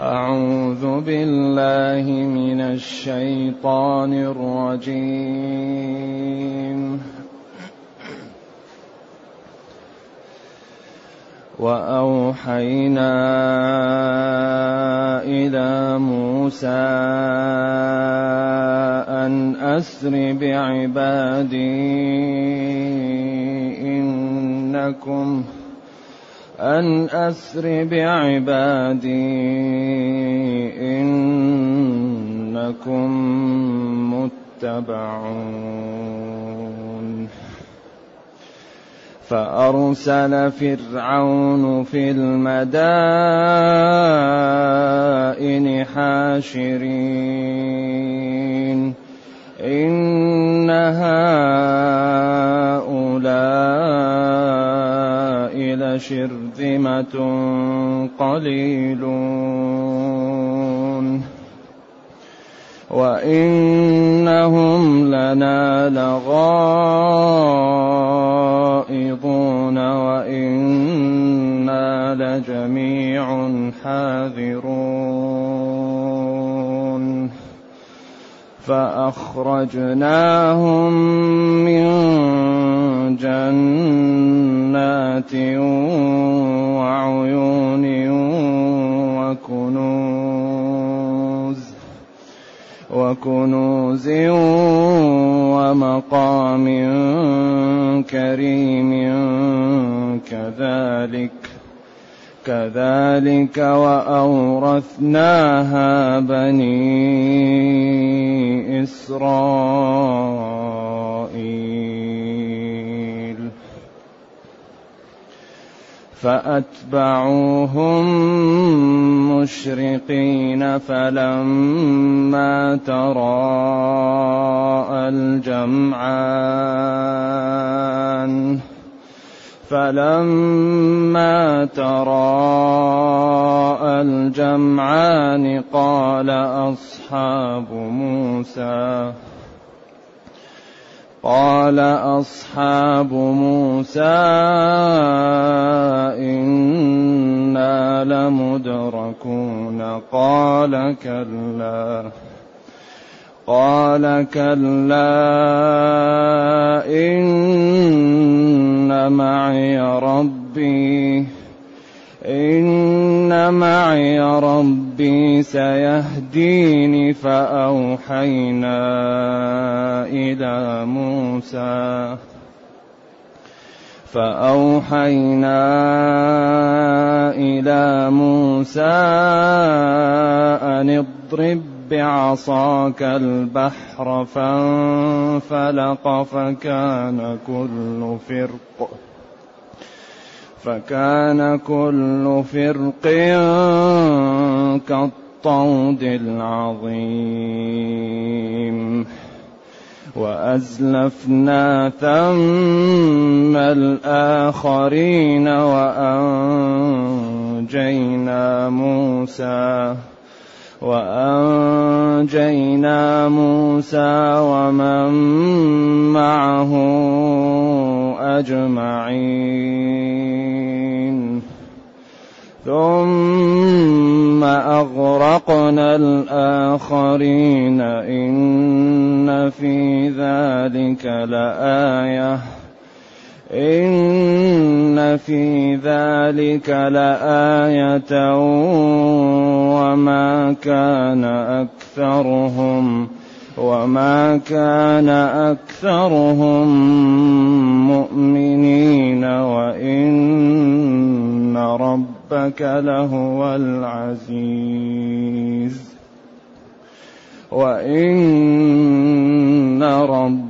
أعوذ بالله من الشيطان الرجيم. وأوحينا إلى موسى أن أسر بعبادي إنكم أن أسر بعبادي إنكم متبعون. فأرسل فرعون في المدائن حاشرين. إن هؤلاء لشرذمة قليلون وإنهم لنا لغائظون وإنا لجميع حاذرون فأخرجناهم من جنات وعيون وكنوز وكنوز ومقام كريم كذلك. كذلك وأورثناها بني إسرائيل. فأتبعوهم مشرقين فلما تراءى الجمعان فلما تراءى الجمعان قال أصحاب موسى قال أصحاب موسى إنا لمدركون قال كلا. قال كلا إن معي ربي إن معي ربي سيهديني فأوحينا إلى موسى فأوحينا إلى موسى أن اضرب بعصاك البحر فانفلق فكان كل فرق فكان كل فرق كالطود العظيم وأزلفنا ثم الآخرين وأنجينا موسى وأنجينا موسى ومن معه أجمعين. ثم أغرقنا الآخرين. إن في ذلك لآية. إن في ذلك لآية وما كان أكثرهم وما كان أكثرهم مؤمنين وإن ربك لهو العزيز وإن ربك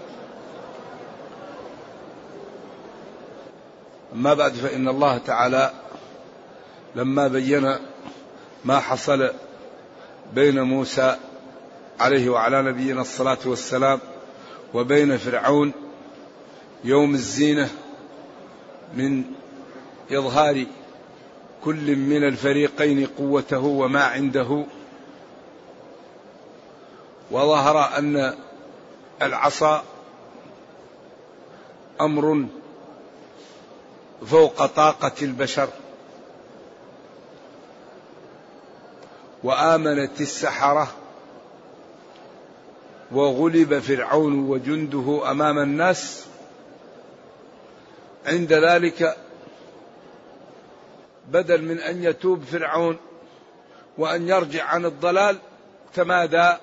أما بعد فإن الله تعالى لما بين ما حصل بين موسى عليه وعلى نبينا الصلاة والسلام وبين فرعون يوم الزينة من إظهار كل من الفريقين قوته وما عنده وظهر أن العصا أمر فوق طاقة البشر. وآمنت السحرة وغلب فرعون وجنده أمام الناس. عند ذلك بدل من أن يتوب فرعون وأن يرجع عن الضلال تمادى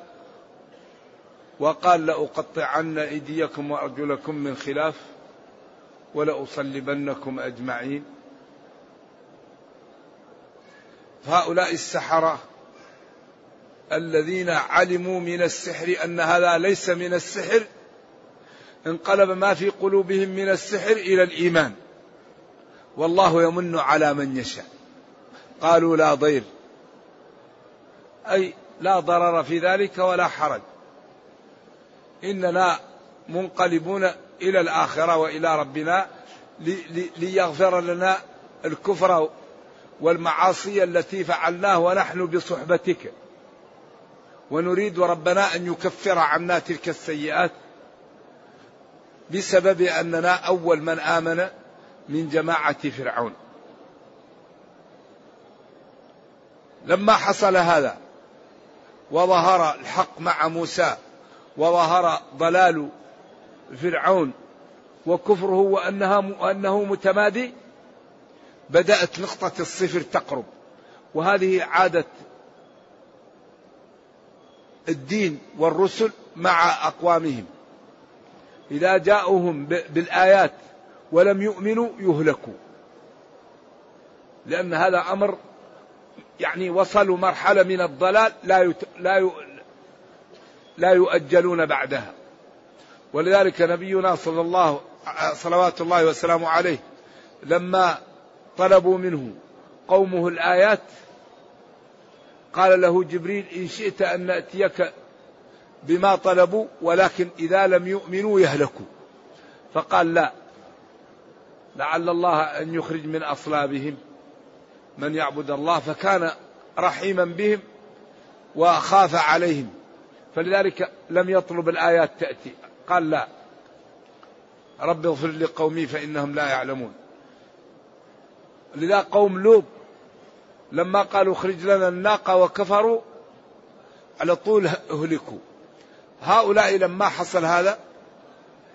وقال لأقطعن أيديكم وأرجلكم من خلاف. ولأصلبنكم أجمعين. هؤلاء السحرة الذين علموا من السحر أن هذا ليس من السحر انقلب ما في قلوبهم من السحر إلى الإيمان. والله يمن على من يشاء. قالوا لا ضير. أي لا ضرر في ذلك ولا حرج. إننا منقلبون إلى الآخرة وإلى ربنا ليغفر لنا الكفر والمعاصي التي فعلناه ونحن بصحبتك. ونريد ربنا أن يكفر عنا تلك السيئات بسبب أننا أول من آمن من جماعة فرعون. لما حصل هذا وظهر الحق مع موسى وظهر ضلال فرعون وكفره وأنها وأنه متمادي بدأت نقطة الصفر تقرب. وهذه عادة الدين والرسل مع أقوامهم. إذا جاءوهم بالآيات ولم يؤمنوا يهلكوا. لأن هذا أمر يعني وصلوا مرحلة من الضلال لا. لا لا يؤجلون بعدها. ولذلك نبينا صلى الله صلوات الله وسلامه عليه لما طلبوا منه قومه الآيات قال له جبريل إن شئت أن نأتيك بما طلبوا ولكن إذا لم يؤمنوا يهلكوا. فقال لا لعل الله أن يخرج من أصلابهم. من يعبد الله فكان رحيما بهم وخاف عليهم. فلذلك لم يطلب الآيات تأتي. قال لا. رب اغفر لقومي فإنهم لا يعلمون. لذا قوم لوط لما قالوا اخرج لنا الناقة وكفروا على طول اهلكوا هؤلاء لما حصل هذا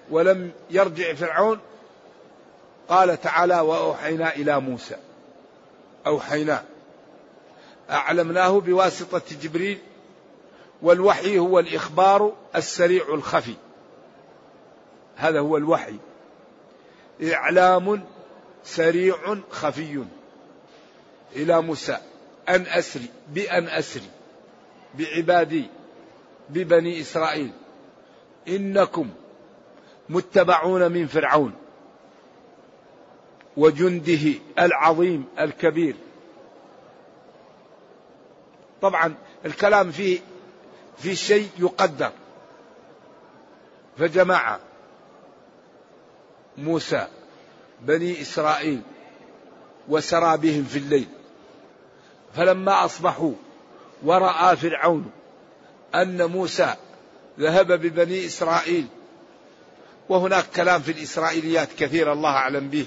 ولم يرجع فرعون قال تعالى وأوحينا إلى موسى. أوحينا. أعلمناه بواسطة جبريل والوحي هو الإخبار السريع الخفي. هذا هو الوحي. إعلام سريع خفي. إلى موسى. أن أسري. بأن أسري. بعبادي. ببني إسرائيل. إنكم متبعون من فرعون. وجنده العظيم الكبير. طبعا الكلام فيه في شيء يقدر. فجمع موسى بني إسرائيل وسرى بهم في الليل. فلما أصبحوا ورأى فرعون أن موسى ذهب ببني إسرائيل وهناك كلام في الإسرائيليات كثير الله أعلم به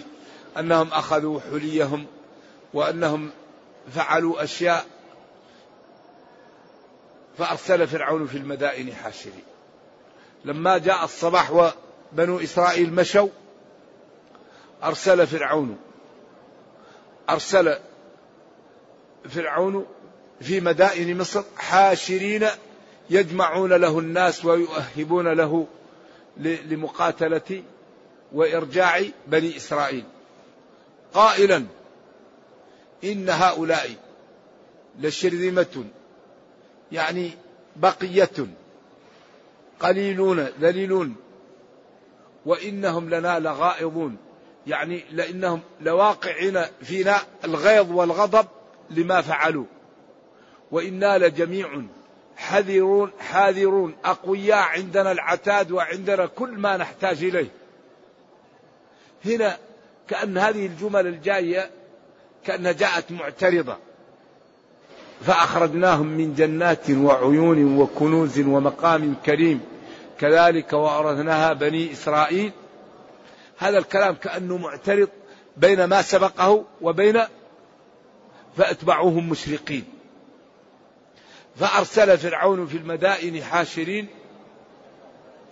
أنهم أخذوا حليهم وأنهم فعلوا أشياء فأرسل فرعون في المدائن حاشرين. لما جاء الصباح وبنو إسرائيل مشوا أرسل فرعون. أرسل فرعون في مدائن مصر حاشرين يجمعون له الناس ويؤهبون له لمقاتلة وإرجاع بني إسرائيل. قائلا إن هؤلاء لشرذمة يعني بقية قليلون ذليلون وإنهم لنا لغائظون. يعني لأنهم لواقعين فينا الغيظ والغضب لما فعلوا. وإنا لجميع حذرون حاذرون أقوياء عندنا العتاد وعندنا كل ما نحتاج إليه. هنا كأن هذه الجمل الجاية كأنها جاءت معترضة. فأخرجناهم من جنات وعيون وكنوز ومقام كريم. كذلك وأورثناها بني إسرائيل هذا الكلام كأنه معترض بين ما سبقه وبين فأتبعوهم مشرقين. فأرسل فرعون في المدائن حاشرين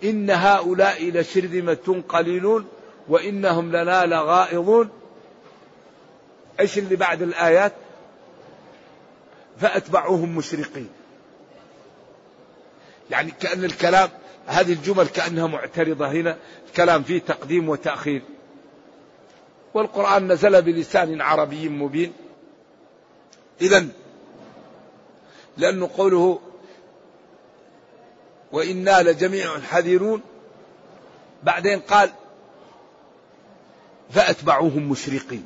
إن هؤلاء لشرذمة قليلون وإنهم لنا لغائظون. إيش اللي بعد الآيات؟ فأتبعوهم مشرقين. يعني كأن الكلام هذه الجمل كأنها معترضة هنا الكلام فيه تقديم وتأخير. والقرآن نزل بلسان عربي مبين. إذا لأنه قوله وإنا لجميع حذرون بعدين قال فأتبعوهم مشرقين.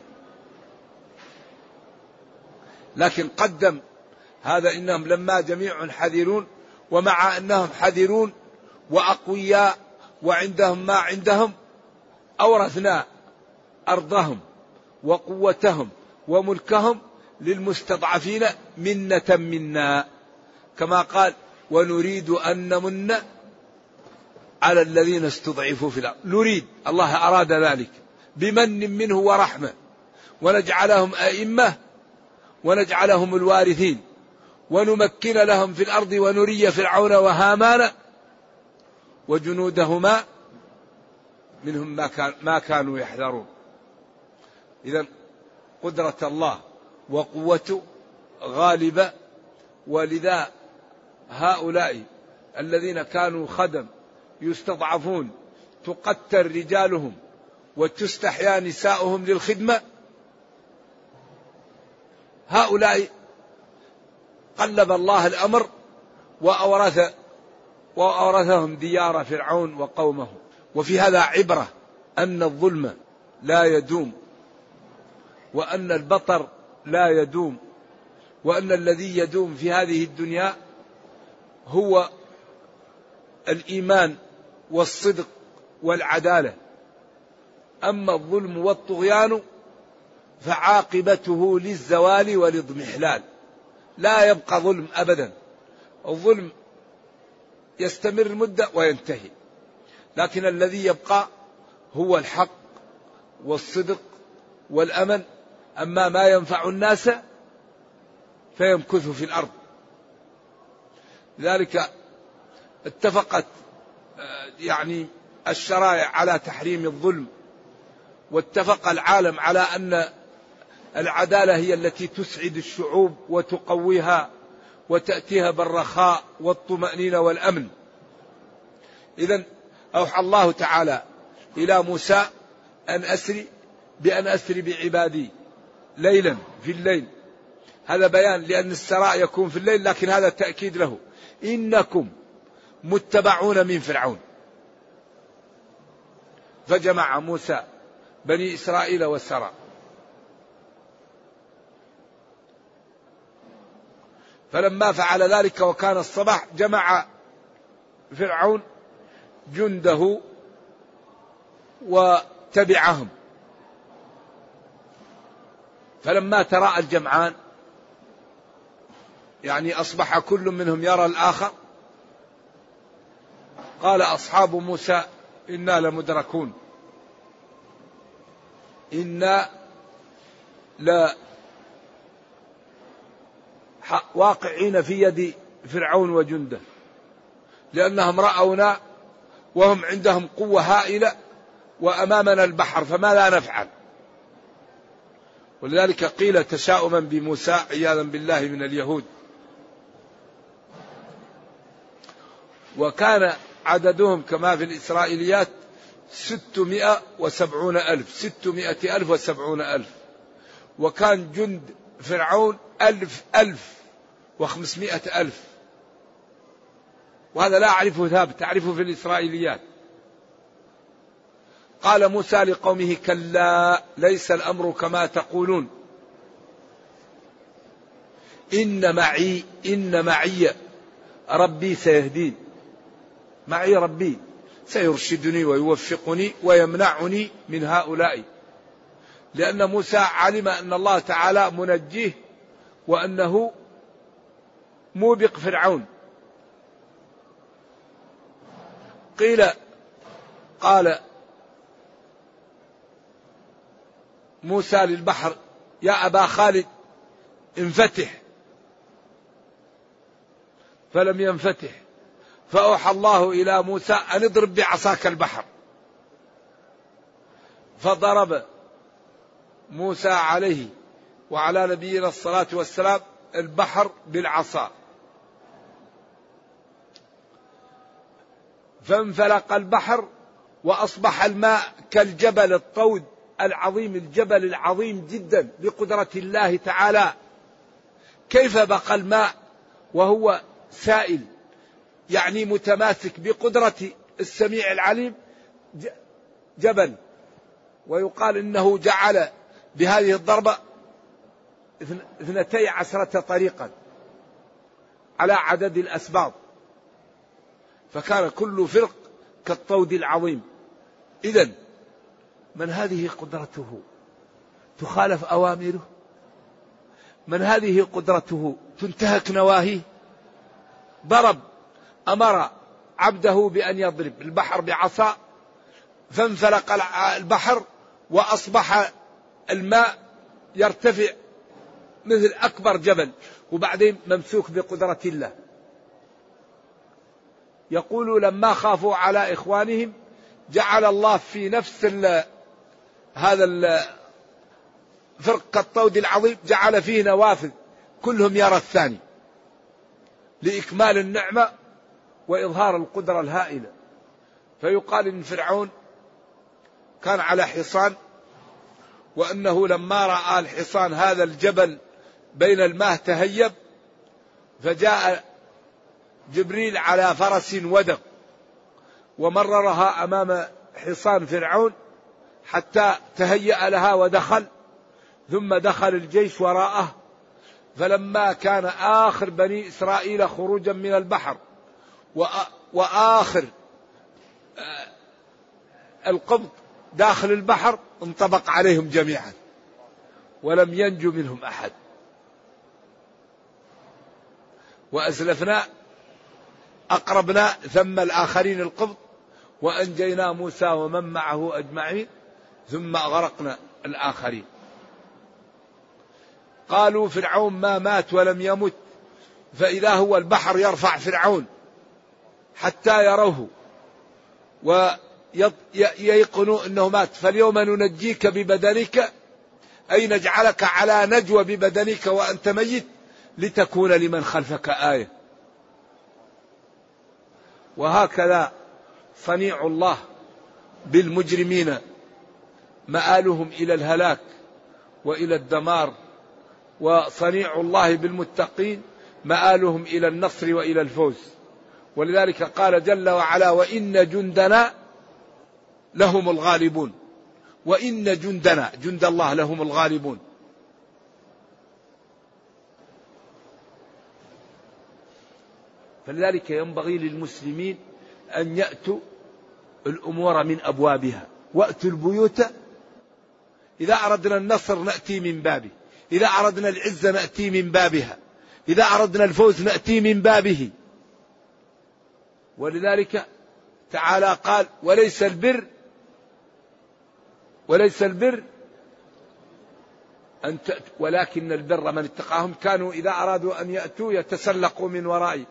لكن قدم هذا إنهم لما جميع حذرون ومع أنهم حذرون وأقوياء وعندهم ما عندهم أورثنا أرضهم وقوتهم وملكهم للمستضعفين منة منا. كما قال ونريد أن نمن على الذين استضعفوا في الأرض. نريد الله أراد ذلك بمن منه ورحمة. ونجعلهم أئمة ونجعلهم الوارثين. ونمكن لهم في الأرض ونري فرعون وهامان وجنودهما منهم ما, كان ما كانوا يحذرون. إذا قدرة الله وقوته غالبة ولذا هؤلاء الذين كانوا خدم يستضعفون تقتل رجالهم وتستحيا نساؤهم للخدمة. هؤلاء قلب الله الأمر وأورث وأورثهم ديار فرعون وقومه. وفي هذا عبرة أن الظلم لا يدوم وأن البطر لا يدوم وأن الذي يدوم في هذه الدنيا هو الإيمان والصدق والعدالة. أما الظلم والطغيان فعاقبته للزوال وللاضمحلال لا يبقى ظلم أبدا. الظلم يستمر مدة وينتهي. لكن الذي يبقى هو الحق والصدق والأمن أما ما ينفع الناس فيمكث في الأرض. لذلك اتفقت آه، يعني الشرائع على تحريم الظلم. واتفق العالم على أن العدالة هي التي تسعد الشعوب وتقويها وتأتيها بالرخاء والطمأنينة والأمن. إذا أوحى الله تعالى إلى موسى أن أسري بأن أسري بعبادي ليلا في الليل. هذا بيان لأن السراء يكون في الليل لكن هذا تأكيد له. إنكم متبعون من فرعون. فجمع موسى بني إسرائيل والسراء. فلما فعل ذلك وكان الصباح جمع فرعون جنده وتبعهم. فلما تراءى الجمعان يعني أصبح كل منهم يرى الآخر قال أصحاب موسى إنا لمدركون إنا واقعين في يد فرعون وجنده. لأنهم رأونا وهم عندهم قوة هائلة وأمامنا البحر فماذا نفعل. ولذلك قيل تشاؤما بموسى عياذا بالله من اليهود. وكان عددهم كما في الإسرائيليات ستمائة وسبعون ألف ستمائة ألف وسبعون ألف. وكان جند فرعون ألف ألف. وخمسمائة ألف. وهذا لا أعرفه ثابت أعرفه في الإسرائيليات. قال موسى لقومه كلا ليس الأمر كما تقولون. إن معي إن معي ربي سيهدين. معي ربي. سيرشدني ويوفقني ويمنعني من هؤلاء. لأن موسى علم أن الله تعالى منجيه وأنه موبق فرعون. قيل قال موسى للبحر يا أبا خالد انفتح. فلم ينفتح. فأوحى الله إلى موسى أن اضرب بعصاك البحر. فضرب موسى عليه وعلى نبينا الصلاة والسلام البحر بالعصا. فانفلق البحر وأصبح الماء كالجبل الطود العظيم الجبل العظيم جدا بقدرة الله تعالى. كيف بقى الماء؟ وهو سائل يعني متماسك بقدرة السميع العليم جبل. ويقال إنه جعل بهذه الضربة اثنتي عشرة طريقا على عدد الأسباط. فكان كل فرق كالطود العظيم. إذا من هذه قدرته تخالف أوامره؟ من هذه قدرته تنتهك نواهيه؟ ضرب أمر عبده بأن يضرب البحر بعصا فانفلق البحر وأصبح الماء يرتفع مثل أكبر جبل وبعدين ممسوك بقدرة الله. يقول لما خافوا على إخوانهم جعل الله في نفس ال هذا فرق الطود العظيم جعل فيه نوافذ كلهم يرى الثاني لإكمال النعمة وإظهار القدرة الهائلة. فيقال إن فرعون كان على حصان وأنه لما رأى الحصان هذا الجبل بين الماء تهيب فجاء جبريل على فرس ودق ومررها أمام حصان فرعون حتى تهيأ لها ودخل ثم دخل الجيش وراءه فلما كان آخر بني إسرائيل خروجا من البحر وآخر آه، القبط داخل البحر انطبق عليهم جميعا ولم ينجو منهم أحد. وأزلفنا أقربنا ثم الآخرين القبط وأنجينا موسى ومن معه أجمعين ثم أغرقنا الآخرين. قالوا فرعون ما مات ولم يمت فإذا هو البحر يرفع فرعون حتى يروه وييقنوا أنه مات. فاليوم ننجيك ببدنك أي نجعلك على نجوى ببدنك وأنت ميت لتكون لمن خلفك آية. وهكذا صنيع الله بالمجرمين مآلهم إلى الهلاك وإلى الدمار وصنيع الله بالمتقين مآلهم إلى النصر وإلى الفوز. ولذلك قال جل وعلا وإن جندنا لهم الغالبون. وإن جندنا جند الله لهم الغالبون. فلذلك ينبغي للمسلمين أن يأتوا الأمور من أبوابها. وأتوا البيوت. إذا أردنا النصر نأتي من بابه. إذا أردنا العزة نأتي من بابها. إذا أردنا الفوز نأتي من بابه. ولذلك تعالى قال وليس البر وليس البر أن ولكن البر من اتقاهم كانوا إذا أرادوا أن يأتوا يتسلقوا من ورائي.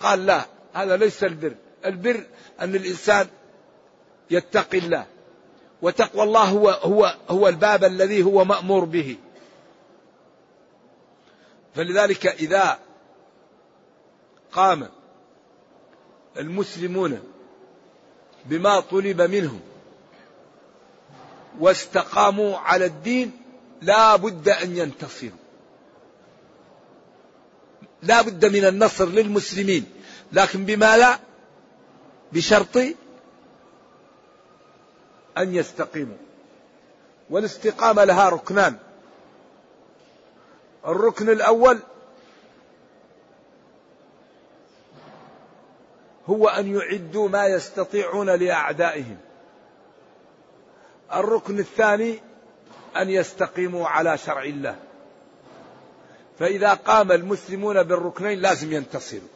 قال لا هذا ليس البر. البر أن الإنسان يتقي الله. وتقوى الله هو هو هو الباب الذي هو مأمور به. فلذلك إذا قام المسلمون بما طلب منهم واستقاموا على الدين لا بد أن ينتصروا. لا بد من النصر للمسلمين. لكن بما لا؟ بشرط أن يستقيموا. والاستقامة لها ركنان. الركن الأول هو أن يعدوا ما يستطيعون لأعدائهم. الركن الثاني أن يستقيموا على شرع الله. فإذا قام المسلمون بالركنين لازم ينتصروا.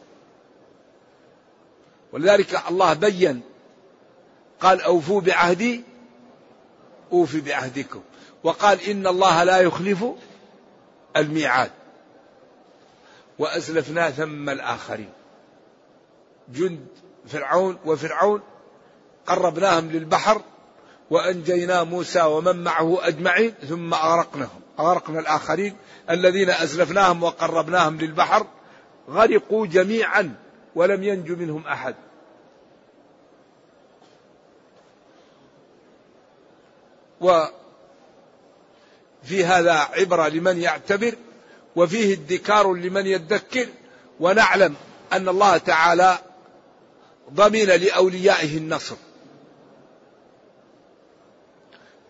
ولذلك الله بين قال أوفوا بعهدي أوفي بعهدكم. وقال إن الله لا يخلف الميعاد. وأزلفنا ثم الآخرين. جند فرعون وفرعون قربناهم للبحر وأنجينا موسى ومن معه أجمعين ثم أغرقناهم. أغرقنا الآخرين الذين أزلفناهم وقربناهم للبحر غرقوا جميعا ولم ينجو منهم أحد. وفي هذا عبرة لمن يعتبر وفيه ادكار لمن يدكر ونعلم أن الله تعالى ضمن لأوليائه النصر.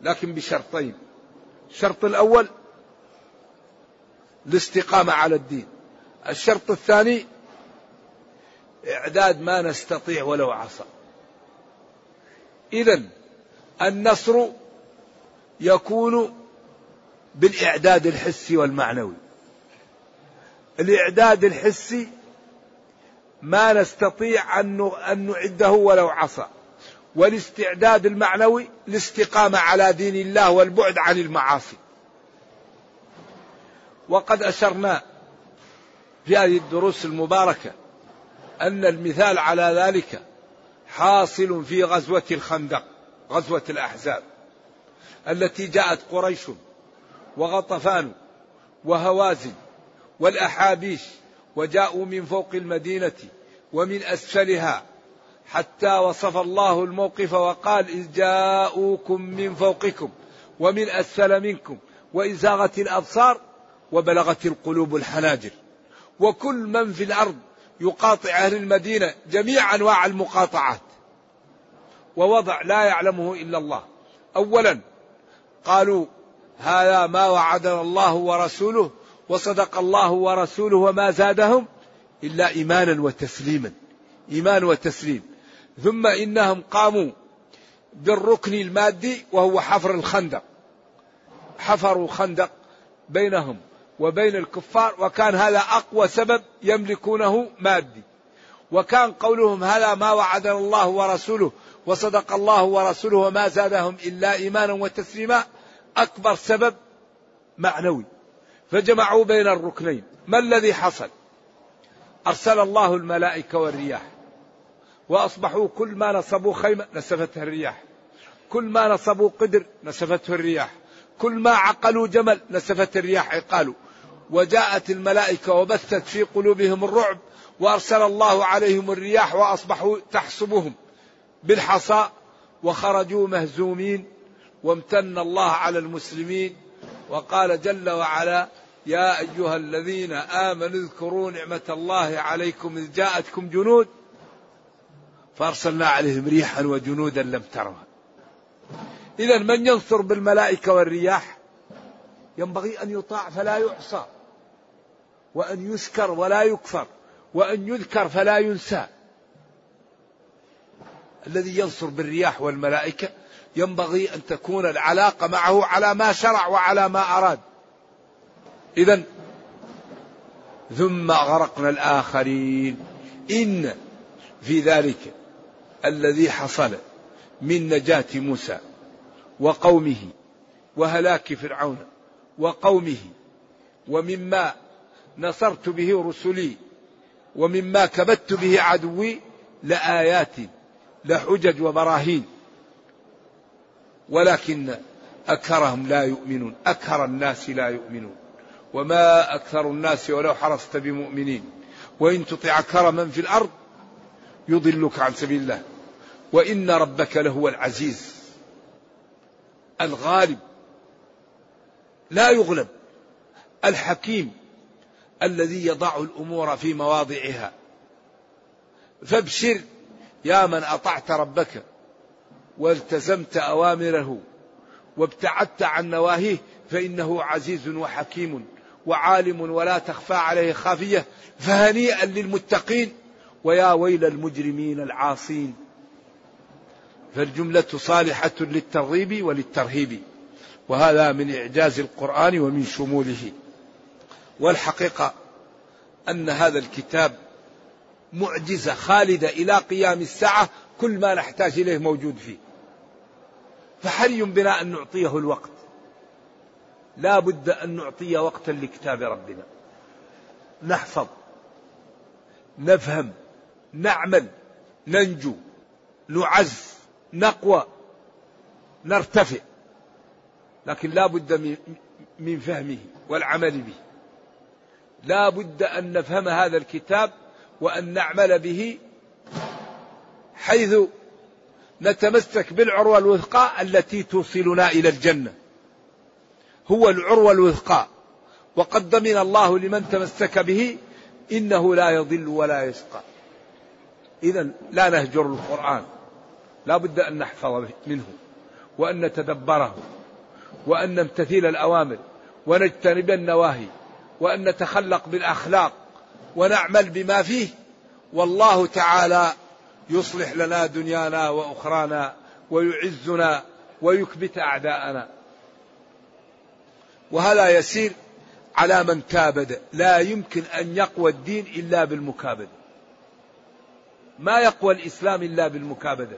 لكن بشرطين. الشرط الأول الاستقامة على الدين. الشرط الثاني إعداد ما نستطيع ولو عصى. إذا النصر يكون بالإعداد الحسي والمعنوي. الإعداد الحسي ما نستطيع أن نعده ولو عصى. والاستعداد المعنوي الاستقامة على دين الله والبعد عن المعاصي. وقد أشرنا في هذه الدروس المباركة أن المثال على ذلك حاصل في غزوة الخندق غزوة الأحزاب التي جاءت قريش وغطفان وهوازن والأحابيش وجاءوا من فوق المدينة ومن أسفلها حتى وصف الله الموقف وقال إذ جاءوكم من فوقكم ومن أسفل منكم وإذ زاغت الأبصار وبلغت القلوب الحناجر وكل من في الأرض يقاطع أهل المدينة جميع أنواع المقاطعات ووضع لا يعلمه إلا الله. أولا قالوا هذا ما وعدنا الله ورسوله وصدق الله ورسوله وما زادهم إلا إيمانا وتسليما. إيمان وتسليم. ثم إنهم قاموا بالركن المادي وهو حفر الخندق. حفروا خندق بينهم وبين الكفار وكان هذا أقوى سبب يملكونه مادي. وكان قولهم هذا ما وعدنا الله ورسوله وصدق الله ورسوله وما زادهم إلا إيمانا وتسليما أكبر سبب معنوي. فجمعوا بين الركنين. ما الذي حصل؟ أرسل الله الملائكة والرياح. وأصبحوا كل ما نصبوا خيمة نسفتها الرياح. كل ما نصبوا قدر نسفته الرياح. كل ما عقلوا جمل نسفت الرياح عقالوا وجاءت الملائكة وبثت في قلوبهم الرعب وأرسل الله عليهم الرياح وأصبحوا تحسبهم بالحصى وخرجوا مهزومين وامتن الله على المسلمين. وقال جل وعلا يا أيها الذين آمنوا اذكروا نعمة الله عليكم إذ جاءتكم جنود فأرسلنا عليهم ريحا وجنودا لم ترها. إذا من ينصر بالملائكة والرياح؟ ينبغي أن يطاع فلا يعصى وأن يشكر ولا يكفر وأن يذكر فلا ينسى. الذي ينصر بالرياح والملائكة ينبغي أن تكون العلاقة معه على ما شرع وعلى ما أراد. إذا ثم أغرقنا الآخرين. إن في ذلك الذي حصل من نجاة موسى وقومه وهلاك فرعون وقومه ومما نصرت به رسلي ومما كبت به عدوي لآيات لحجج وبراهين. ولكن أكثرهم لا يؤمنون أكثر الناس لا يؤمنون. وما أكثر الناس ولو حرصت بمؤمنين. وإن تطع أكثر من في الأرض يضلك عن سبيل الله. وإن ربك لهو العزيز. الغالب لا يغلب الحكيم الذي يضع الأمور في مواضعها. فابشر يا من أطعت ربك والتزمت أوامره وابتعدت عن نواهيه فإنه عزيز وحكيم وعالم ولا تخفى عليه خافية فهنيئا للمتقين. ويا ويل المجرمين العاصين. فالجملة صالحة للترغيب وللترهيب وهذا من إعجاز القرآن ومن شموله. والحقيقة أن هذا الكتاب معجزة خالدة إلى قيام الساعة كل ما نحتاج إليه موجود فيه. فحري بنا أن نعطيه الوقت. لا بد أن نعطي وقتا لكتاب ربنا. نحفظ نفهم نعمل ننجو نعز. نقوى نرتفع لكن لا بد من فهمه والعمل به. لا بد أن نفهم هذا الكتاب وأن نعمل به حيث نتمسك بالعروة الوثقى التي توصلنا إلى الجنة. هو العروة الوثقى وقد ضمن الله لمن تمسك به إنه لا يضل ولا يشقى. إذا لا نهجر القرآن. لا بد أن نحفظ منه وأن نتدبره وأن نمتثل الأوامر ونجتنب النواهي وأن نتخلق بالأخلاق ونعمل بما فيه. والله تعالى يصلح لنا دنيانا وأخرانا ويعزنا ويكبت أعداءنا. وهذا يسير على من كابد. لا يمكن أن يقوى الدين إلا بالمكابدة ما يقوى الإسلام إلا بالمكابدة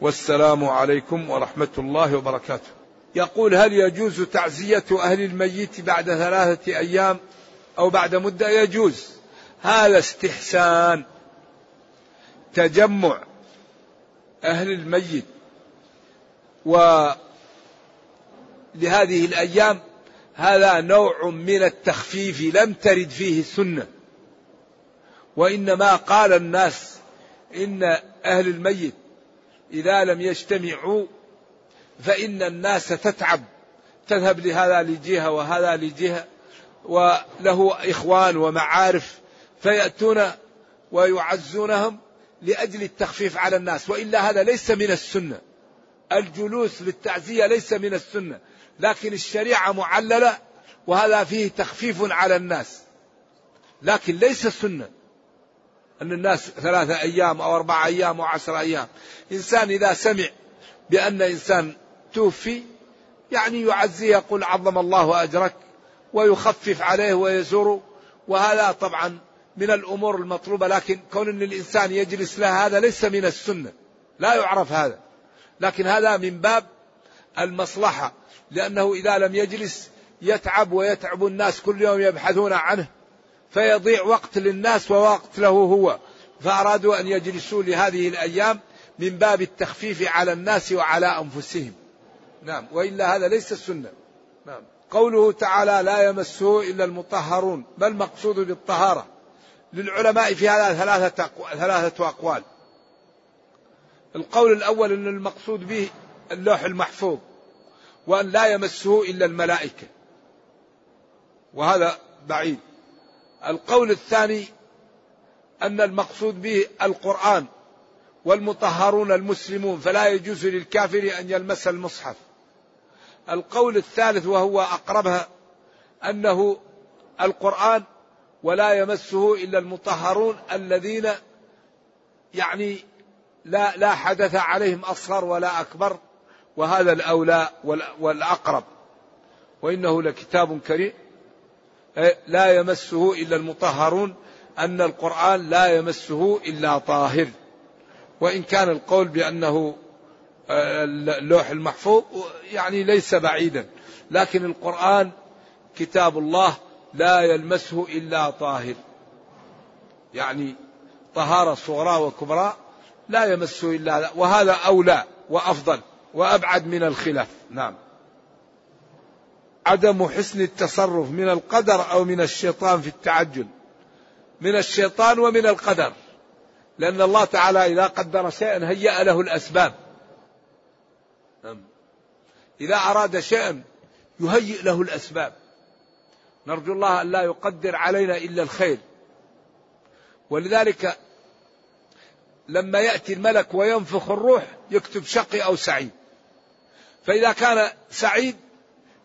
والسلام عليكم ورحمة الله وبركاته. يقول هل يجوز تعزية أهل الميت بعد ثلاثة أيام أو بعد مدة؟ يجوز. هذا استحسان. تجمع أهل الميت. و لهذه الأيام هذا نوع من التخفيف لم ترد فيه السنة. وإنما قال الناس إن أهل الميت إذا لم يجتمعوا فإن الناس تتعب تذهب لهذا لجهة وهذا لجهة وله إخوان ومعارف فيأتون ويعزونهم لأجل التخفيف على الناس. وإلا هذا ليس من السنة. الجلوس للتعزية ليس من السنة. لكن الشريعة معللة وهذا فيه تخفيف على الناس. لكن ليس سنة. أن الناس ثلاثة أيام أو أربعة أيام أو عشرة أيام. إنسان إذا سمع بأن إنسان توفي يعني يعزي يقول عظم الله أجرك ويخفف عليه ويزور وهذا طبعا من الأمور المطلوبة لكن كون أن الإنسان يجلس له هذا ليس من السنة. لا يعرف هذا. لكن هذا من باب المصلحة لأنه إذا لم يجلس يتعب ويتعب الناس كل يوم يبحثون عنه. فيضيع وقت للناس ووقت له هو. فأرادوا أن يجلسوا لهذه الأيام من باب التخفيف على الناس وعلى أنفسهم. نعم. وإلا هذا ليس السنة. نعم. قوله تعالى لا يمسه إلا المطهرون. ما المقصود بالطهارة؟ للعلماء في هذا ثلاثة ثلاثة أقوال. القول الأول أن المقصود به اللوح المحفوظ وأن لا يمسه إلا الملائكة. وهذا بعيد. القول الثاني أن المقصود به القرآن والمطهرون المسلمون فلا يجوز للكافر أن يلمس المصحف. القول الثالث وهو أقربها أنه القرآن ولا يمسه إلا المطهرون الذين يعني لا لا حدث عليهم أصغر ولا أكبر وهذا الأولى والأقرب. وإنه لكتاب كريم. لا يمسه إلا المطهرون أن القرآن لا يمسه إلا طاهر. وإن كان القول بأنه آه، اللوح المحفوظ يعني ليس بعيدا. لكن القرآن كتاب الله لا يلمسه إلا طاهر. يعني طهارة صغرى وكبرى لا يمسه إلا وهذا أولى وأفضل وأبعد من الخلاف. نعم. عدم حسن التصرف من القدر أو من الشيطان في التعجل. من الشيطان ومن القدر. لأن الله تعالى إذا قدر شيئا هيأ له الأسباب. نعم. إذا أراد شيئا يهيئ له الأسباب. نرجو الله أن لا يقدر علينا إلا الخير. ولذلك لما يأتي الملك وينفخ الروح يكتب شقي أو سعيد. فإذا كان سعيد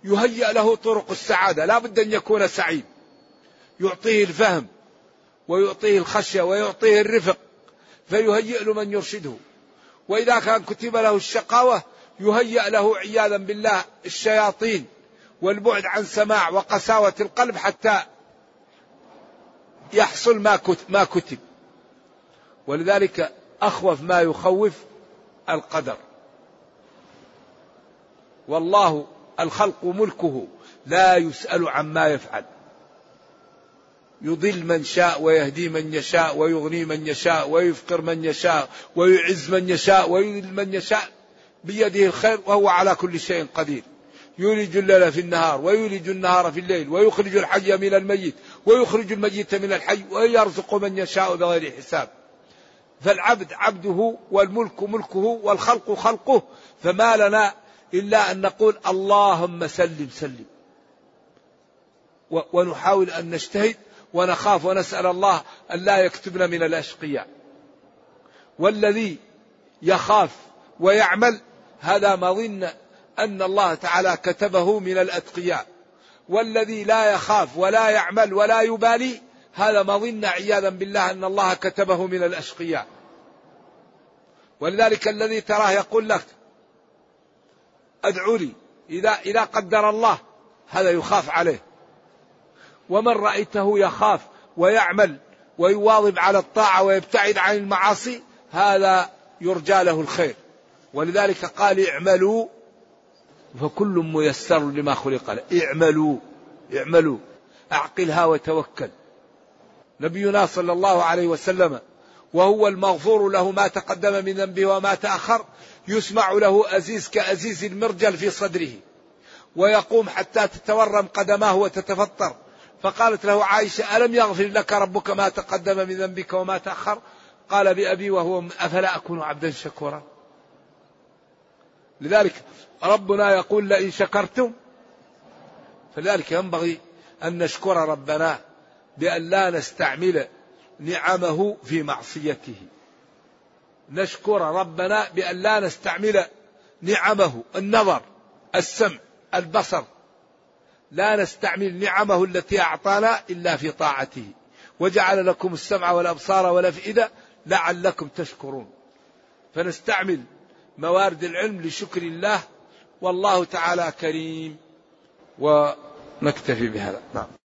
يهيأ له طرق السعادة. لا بد أن يكون سعيد. يعطيه الفهم ويعطيه الخشية ويعطيه الرفق فيهيئ له من يرشده. وإذا كان كتب له الشقاوة يهيأ له عياذا بالله الشياطين والبعد عن سماع وقساوة القلب حتى يحصل ما ما كتب. ولذلك أخوف ما يخوف القدر. والله الخلق ملكه لا يسأل عما يفعل. يضل من شاء ويهدي من يشاء ويغني من يشاء ويفقر من يشاء ويعز من يشاء ويذل من يشاء بيده الخير وهو على كل شيء قدير. يولج الليل في النهار ويولج النهار في الليل ويخرج الحي من الميت ويخرج الميت من الحي ويرزق من يشاء بغير حساب. فالعبد عبده والملك ملكه والخلق خلقه فما لنا إلا أن نقول اللهم سلم سلم. ونحاول أن نجتهد ونخاف ونسأل الله أن لا يكتبنا من الأشقياء. والذي يخاف ويعمل هذا مظن أن الله تعالى كتبه من الأتقياء. والذي لا يخاف ولا يعمل ولا يبالي هذا مظن عياذا بالله أن الله كتبه من الأشقياء. ولذلك الذي تراه يقول لك ادعوا لي. إذا إذا قدر الله هذا يخاف عليه. ومن رأيته يخاف ويعمل ويواظب على الطاعة ويبتعد عن المعاصي هذا يرجى له الخير. ولذلك قال اعملوا فكل ميسر لما خلق له. اعملوا اعملوا. أعقلها وتوكل. نبينا صلى الله عليه وسلم وهو المغفور له ما تقدم من ذنبه وما تأخر يسمع له أزيز كأزيز المرجل في صدره ويقوم حتى تتورم قدماه وتتفطر. فقالت له عائشة ألم يغفر لك ربك ما تقدم من ذنبك وما تأخر؟ قال بأبي وهو أفلا أكون عبدا شكورا؟ لذلك ربنا يقول لئن شكرتم فلذلك ينبغي أن نشكر ربنا بأن لا نستعمل نعمه في معصيته. نشكر ربنا بأن لا نستعمل نعمه النظر السمع البصر. لا نستعمل نعمه التي أعطانا إلا في طاعته. وجعل لكم السمع والأبصار والأفئدة لعلكم تشكرون. فنستعمل موارد العلم لشكر الله والله تعالى كريم. ونكتفي بهذا. نعم.